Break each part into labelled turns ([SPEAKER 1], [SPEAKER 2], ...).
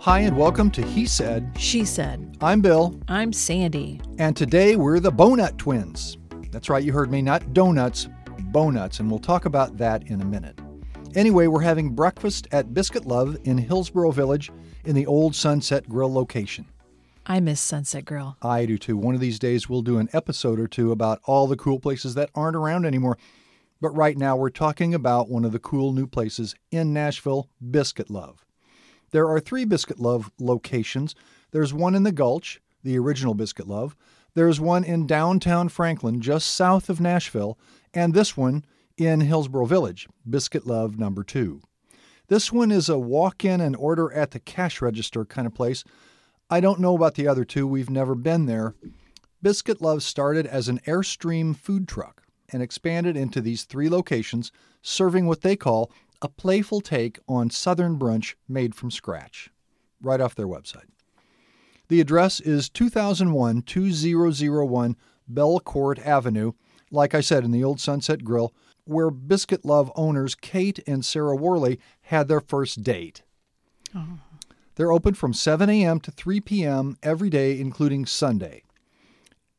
[SPEAKER 1] Hi, and welcome to He Said.
[SPEAKER 2] She said,
[SPEAKER 1] I'm Bill,
[SPEAKER 2] I'm Sandy.
[SPEAKER 1] and today we're the Bonut Twins. That's right, you heard me, not donuts, bonuts, and we'll talk about that in a minute. Anyway, we're having breakfast at Biscuit Love in Hillsboro Village in the old Sunset Grill location.
[SPEAKER 2] I miss Sunset Grill.
[SPEAKER 1] I do too. One of these days we'll do an episode or two about all the cool places that aren't around anymore. But right now we're talking about one of the cool new places in Nashville, Biscuit Love. There are three Biscuit Love locations. There's one in the Gulch, the original Biscuit Love. There's one in downtown Franklin, just south of Nashville, and this one in Hillsboro Village, Biscuit Love number two. This one is a walk in and order at the cash register kind of place. I don't know about the other two, we've never been there. Biscuit Love started as an Airstream food truck and expanded into these three locations, serving what they call a playful take on Southern brunch made from scratch, right off their website. The address is 2001 2001 Belcourt Avenue, like I said, in the old Sunset Grill, where Biscuit Love owners Kate and Sarah Worley had their first date. They're open from 7 a.m. to 3 p.m. every day, including Sunday.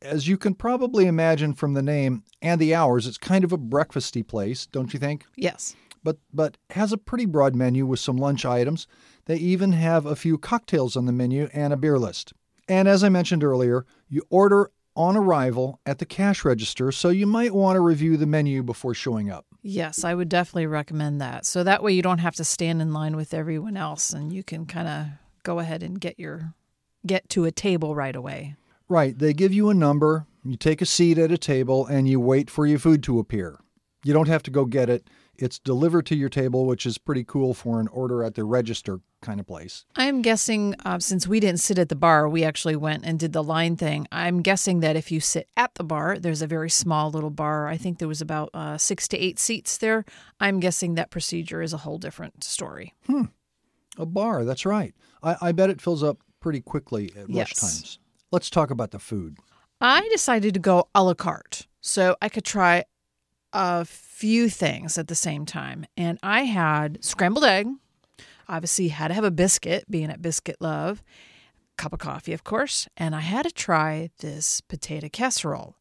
[SPEAKER 1] As you can probably imagine from the name and the hours, it's kind of a breakfasty place, don't you think?
[SPEAKER 2] Yes.
[SPEAKER 1] But but has a pretty broad menu with some lunch items. They even have a few cocktails on the menu and a beer list. And as I mentioned earlier, you order on arrival at the cash register, so you might want to review the menu before showing up.
[SPEAKER 2] Yes, I would definitely recommend that. So that way you don't have to stand in line with everyone else and you can kind of go ahead and get your get to a table right away.
[SPEAKER 1] Right, they give you a number, you take a seat at a table, and you wait for your food to appear. You don't have to go get it. It's delivered to your table, which is pretty cool for an order at the register kind of place.
[SPEAKER 2] I'm guessing uh, since we didn't sit at the bar, we actually went and did the line thing. I'm guessing that if you sit at the bar, there's a very small little bar. I think there was about uh, six to eight seats there. I'm guessing that procedure is a whole different story. Hmm.
[SPEAKER 1] A bar, that's right. I, I bet it fills up pretty quickly at rush
[SPEAKER 2] Yes.
[SPEAKER 1] times. Let's talk about the food.
[SPEAKER 2] I decided to go a la carte so I could try a few things at the same time. And I had scrambled egg, obviously, had to have a biscuit, being at Biscuit Love, cup of coffee, of course. And I had to try this potato casserole.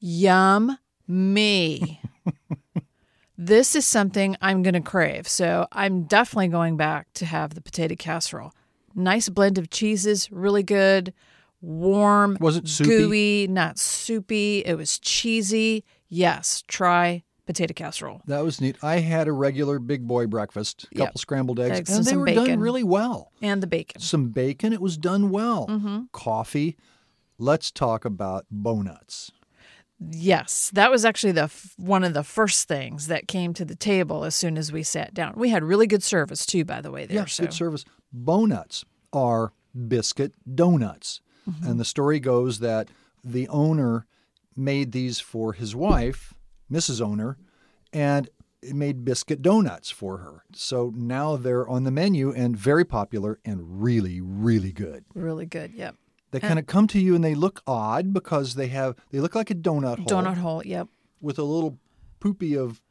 [SPEAKER 2] Yum me. this is something I'm going to crave. So I'm definitely going back to have the potato casserole. Nice blend of cheeses, really good, warm,
[SPEAKER 1] Was it soupy?
[SPEAKER 2] gooey, not soupy. It was cheesy. Yes, try potato casserole.
[SPEAKER 1] That was neat. I had a regular big boy breakfast, a
[SPEAKER 2] Yep.
[SPEAKER 1] couple scrambled eggs,
[SPEAKER 2] Eggs
[SPEAKER 1] and
[SPEAKER 2] and
[SPEAKER 1] they were done really well.
[SPEAKER 2] And the bacon.
[SPEAKER 1] Some bacon, it was done well.
[SPEAKER 2] Mm-hmm.
[SPEAKER 1] Coffee. Let's talk about bonuts.
[SPEAKER 2] Yes, that was actually the f- one of the first things that came to the table as soon as we sat down. We had really good service too, by the way. There,
[SPEAKER 1] Yeah,
[SPEAKER 2] so
[SPEAKER 1] good service. Bonuts are biscuit donuts.
[SPEAKER 2] Mm-hmm.
[SPEAKER 1] And the story goes that the owner made these for his wife, Mrs. Owner, and it made biscuit donuts for her. So now they're on the menu and very popular and really, really good.
[SPEAKER 2] really good. Yep.
[SPEAKER 1] They kind of come to you and they look odd because they have they look like a donut hole
[SPEAKER 2] Donut hole. Yep.
[SPEAKER 1] with a little poopy of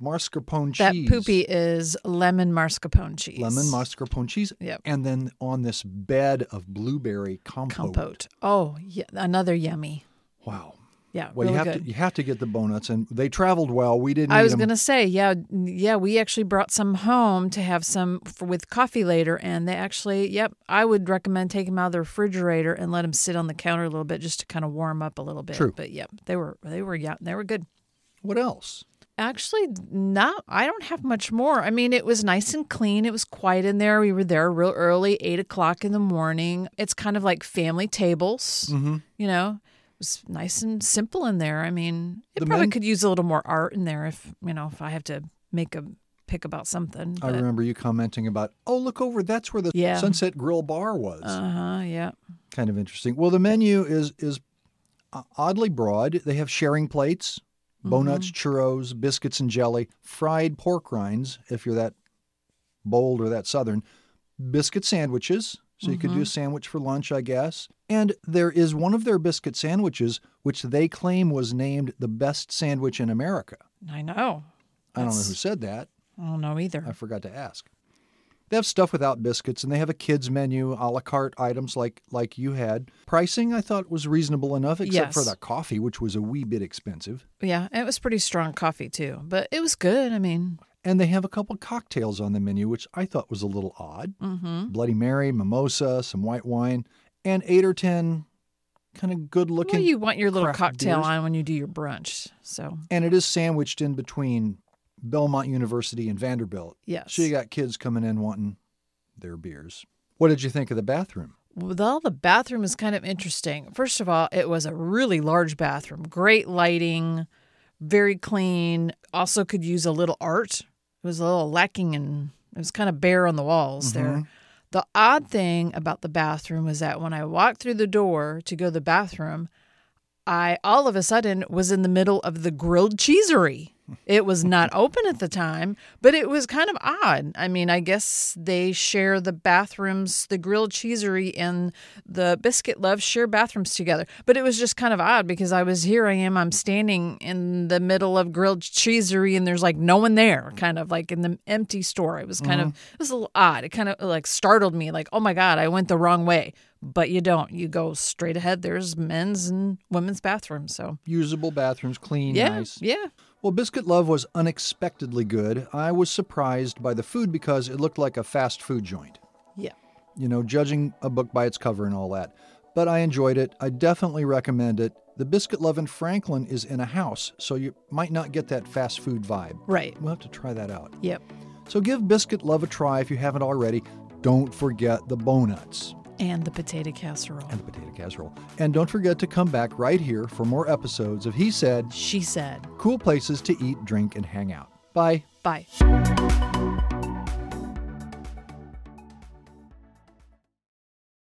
[SPEAKER 1] mascarpone
[SPEAKER 2] That
[SPEAKER 1] cheese.
[SPEAKER 2] poopy is lemon mascarpone cheese.
[SPEAKER 1] lemon mascarpone cheese.
[SPEAKER 2] Yep.
[SPEAKER 1] And then on this bed of blueberry compote.
[SPEAKER 2] compote. Oh, yeah, another yummy.
[SPEAKER 1] Wow.
[SPEAKER 2] Yeah,
[SPEAKER 1] Well,
[SPEAKER 2] really
[SPEAKER 1] you have
[SPEAKER 2] good.
[SPEAKER 1] to you have to get the donuts, and they traveled well. We didn't.
[SPEAKER 2] I was gonna say, yeah, yeah. We actually brought some home to have some for, with coffee later, and they actually, yep. I would recommend taking them out of the refrigerator and let them sit on the counter a little bit just to kind of warm up a little bit.
[SPEAKER 1] True.
[SPEAKER 2] But yep, they were they were yeah they were good.
[SPEAKER 1] What else?
[SPEAKER 2] Actually, not. I don't have much more. I mean, it was nice and clean. It was quiet in there. We were there real early, eight o'clock in the morning. It's kind of like family tables.
[SPEAKER 1] Mm-hmm.
[SPEAKER 2] You know, was nice and simple in there. I mean, it
[SPEAKER 1] The
[SPEAKER 2] probably
[SPEAKER 1] men-
[SPEAKER 2] could use a little more art in there if you know if I have to make a pick about something.
[SPEAKER 1] I remember you commenting about, oh, look over, that's where the
[SPEAKER 2] Yeah.
[SPEAKER 1] Sunset Grill bar was.
[SPEAKER 2] uh huh. Yeah.
[SPEAKER 1] kind of interesting. Well, the menu is is oddly broad. They have sharing plates,
[SPEAKER 2] Mm-hmm.
[SPEAKER 1] bonuts, churros, biscuits and jelly, fried pork rinds, if you're that bold or that southern. Biscuit sandwiches. So you could do mm-hmm. a sandwich for lunch, I guess. And there is one of their biscuit sandwiches which they claim was named the best sandwich in America.
[SPEAKER 2] I know.
[SPEAKER 1] I don't know who said that.
[SPEAKER 2] I don't know either.
[SPEAKER 1] I forgot to ask. They have stuff without biscuits, and they have a kids menu, a la carte items like like you had. Pricing I thought was reasonable enough, except for
[SPEAKER 2] Yes.
[SPEAKER 1] the coffee, which was a wee bit expensive.
[SPEAKER 2] Yeah, it was pretty strong coffee too, but it was good. I mean,
[SPEAKER 1] And they have a couple cocktails on the menu, which I thought was a little odd.
[SPEAKER 2] mm-hmm.
[SPEAKER 1] Bloody Mary, mimosa, some white wine, and eight or ten kind of good looking.
[SPEAKER 2] well, you want your little cocktail
[SPEAKER 1] beers.
[SPEAKER 2] on when you do your brunch. So
[SPEAKER 1] and it is sandwiched in between Belmont University and Vanderbilt.
[SPEAKER 2] yes,
[SPEAKER 1] So you got kids coming in wanting their beers. What did you think of the bathroom?
[SPEAKER 2] Well, the bathroom is kind of interesting. First of all, it was a really large bathroom, great lighting, very clean. Also, could use a little art. It was a little lacking and it was kind of bare on the walls there. Mm-hmm. The odd thing about the bathroom was that when I walked through the door to go to the bathroom, I all of a sudden was in the middle of the Grilled Cheeserie. It was not open at the time, but it was kind of odd. I mean, I guess they share the bathrooms, the Grilled Cheeserie and the biscuit love share bathrooms together. But it was just kind of odd because I was here, I am, I'm standing in the middle of Grilled Cheeserie and there's like no one there, kind of like in the empty store. It was kind mm-hmm. of, it was a little odd. It kind of like startled me, like, oh my God, I went the wrong way. But you don't. You go straight ahead. There's men's and women's bathrooms. So,
[SPEAKER 1] Usable bathrooms, clean,
[SPEAKER 2] yeah,
[SPEAKER 1] nice.
[SPEAKER 2] yeah.
[SPEAKER 1] Well, Biscuit Love was unexpectedly good. I was surprised by the food because it looked like a fast food joint.
[SPEAKER 2] Yeah.
[SPEAKER 1] You know, judging a book by its cover and all that. But I enjoyed it. I definitely recommend it. The Biscuit Love in Franklin is in a house, so you might not get that fast food vibe.
[SPEAKER 2] Right.
[SPEAKER 1] We'll have to try that out.
[SPEAKER 2] Yep.
[SPEAKER 1] So give Biscuit Love a try if you haven't already. Don't forget the Bonuts
[SPEAKER 2] And the potato casserole.
[SPEAKER 1] and the potato casserole. And don't forget to come back right here for more episodes of He Said,
[SPEAKER 2] She said,
[SPEAKER 1] Cool Places to Eat, Drink, and Hang Out. Bye.
[SPEAKER 2] bye.